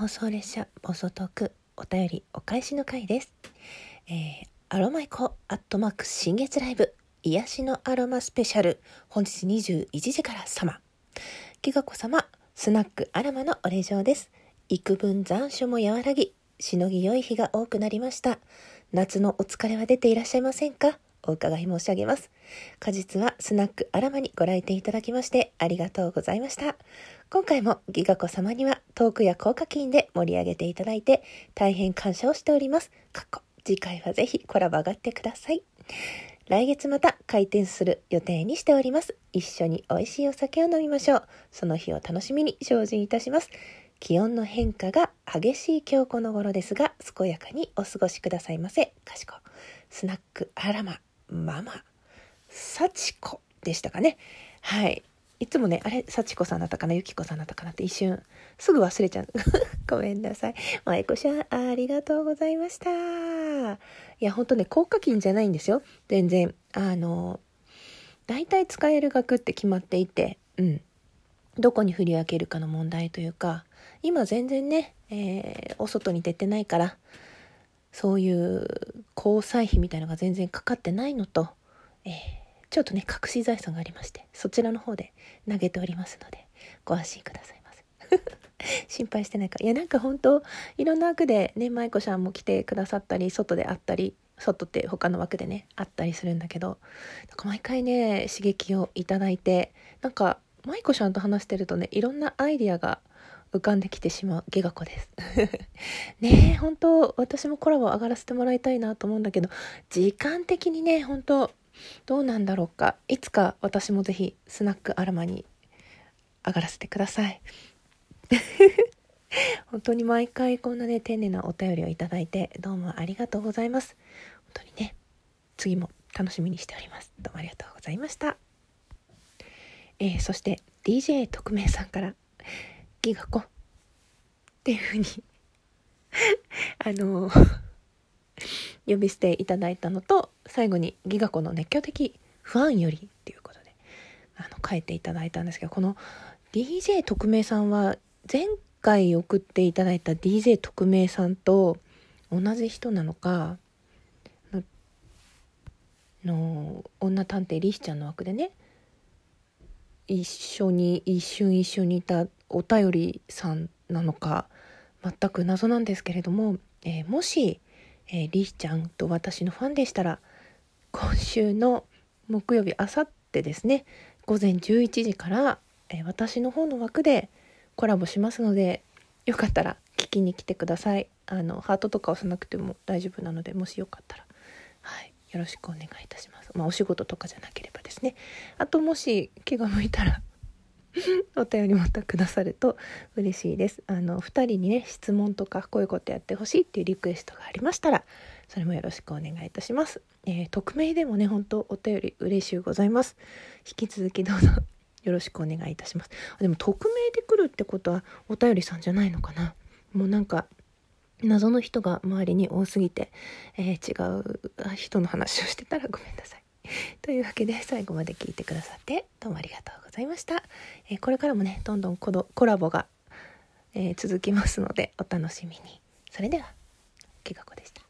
妄想列車暴走トークお便りお返しの回です。えー、アロマイコアットマーク新月ライブ癒しのアロマスペシャル本日21時から様。ギガ子様スナックアラマのお礼状です。幾分残暑も和らぎ、しのぎ良い日が多くなりました。夏のお疲れは出ていらっしゃいませんか？お伺い申し上げます。果実はスナックアラマにご来店いただきましてありがとうございました。今回もギガ子様にはトークや効果金で盛り上げていただいて大変感謝をしております。かっこ次回はぜひコラボ上がってください。来月また開店する予定にしております。一緒に美味しいお酒を飲みましょう。その日を楽しみに精進いたします。気温の変化が激しい今日この頃ですが、健やかにお過ごしくださいませ。かしこ。スナックアラマ、ママ、幸子でしたかね。はい。いつもね、あれ、幸子さんだったかな、ゆきこさんだったかなって一瞬、すぐ忘れちゃう。ごめんなさい。まいこしゃん、ありがとうございました。いや、ほんとね、効果金じゃないんですよ。全然。あの、大体使える額って決まっていて、うん。どこに振り分けるかの問題というか、今全然ね、えー、お外に出てないから、そういう交際費みたいのが全然かかってないのと、えー、ちょっとね、隠し財産がありまして、そちらの方で投げておりますので、ご安心くださいませ。心配してないか。いや、なんか本当いろんな枠でね、舞子ちゃんも来てくださったり、外で会ったり、外って他の枠でね、あったりするんだけど、なんか毎回ね、刺激をいただいて、なんか、舞子ちゃんと話してるとね、いろんなアイディアが浮かんできてしまうゲガ子です。ねえ、本当私もコラボ上がらせてもらいたいなと思うんだけど、時間的にね、本当どうなんだろうか。いつか私もぜひスナックアロマに上がらせてください。本当に毎回こんなね、丁寧なお便りをいただいて、どうもありがとうございます。本当にね、次も楽しみにしております。どうもありがとうございました。えー、そして DJ 特命さんから、ギガ子っていうふうに あの呼び捨ていただいたのと、最後にギガ子の熱狂的ファンよりっていうことで、あの、書いていただいたんですけど、この DJ 特命さんは前回送っていただいた DJ 特命さんと同じ人なのか、の女探偵リヒちゃんの枠でね一緒に一瞬一緒にいたお便りさんなのか全く謎なんですけれども、えー、もし、えー、リヒちゃんと私のファンでしたら週の木曜日あさってですね午前11時から、えー、私の方の枠でコラボしますのでよかったら聞きに来てください。あのハートとか押さなくても大丈夫なのでもしよかったらはいよろしくお願いいたします。まあお仕事とかじゃなければですね。あともし気が向いたら お便りまたくださると嬉しいです。あの2人にね質問とかこういうことやってほしいっていうリクエストがありましたらそれもよろしくお願いいたします、えー、匿名でもね本当お便り嬉しゅうございます。引き続きどうぞよろしくお願いいたします。でも匿名で来るってことはお便りさんじゃないのかな？もうなんか謎の人が周りに多すぎて、えー、違う人の話をしてたらごめんなさい。というわけで最後まで聞いてくださってどうもありがとうございました。え、これからもね、どんどんコラボが、え、続きますのでお楽しみに。それでは、きがこでした。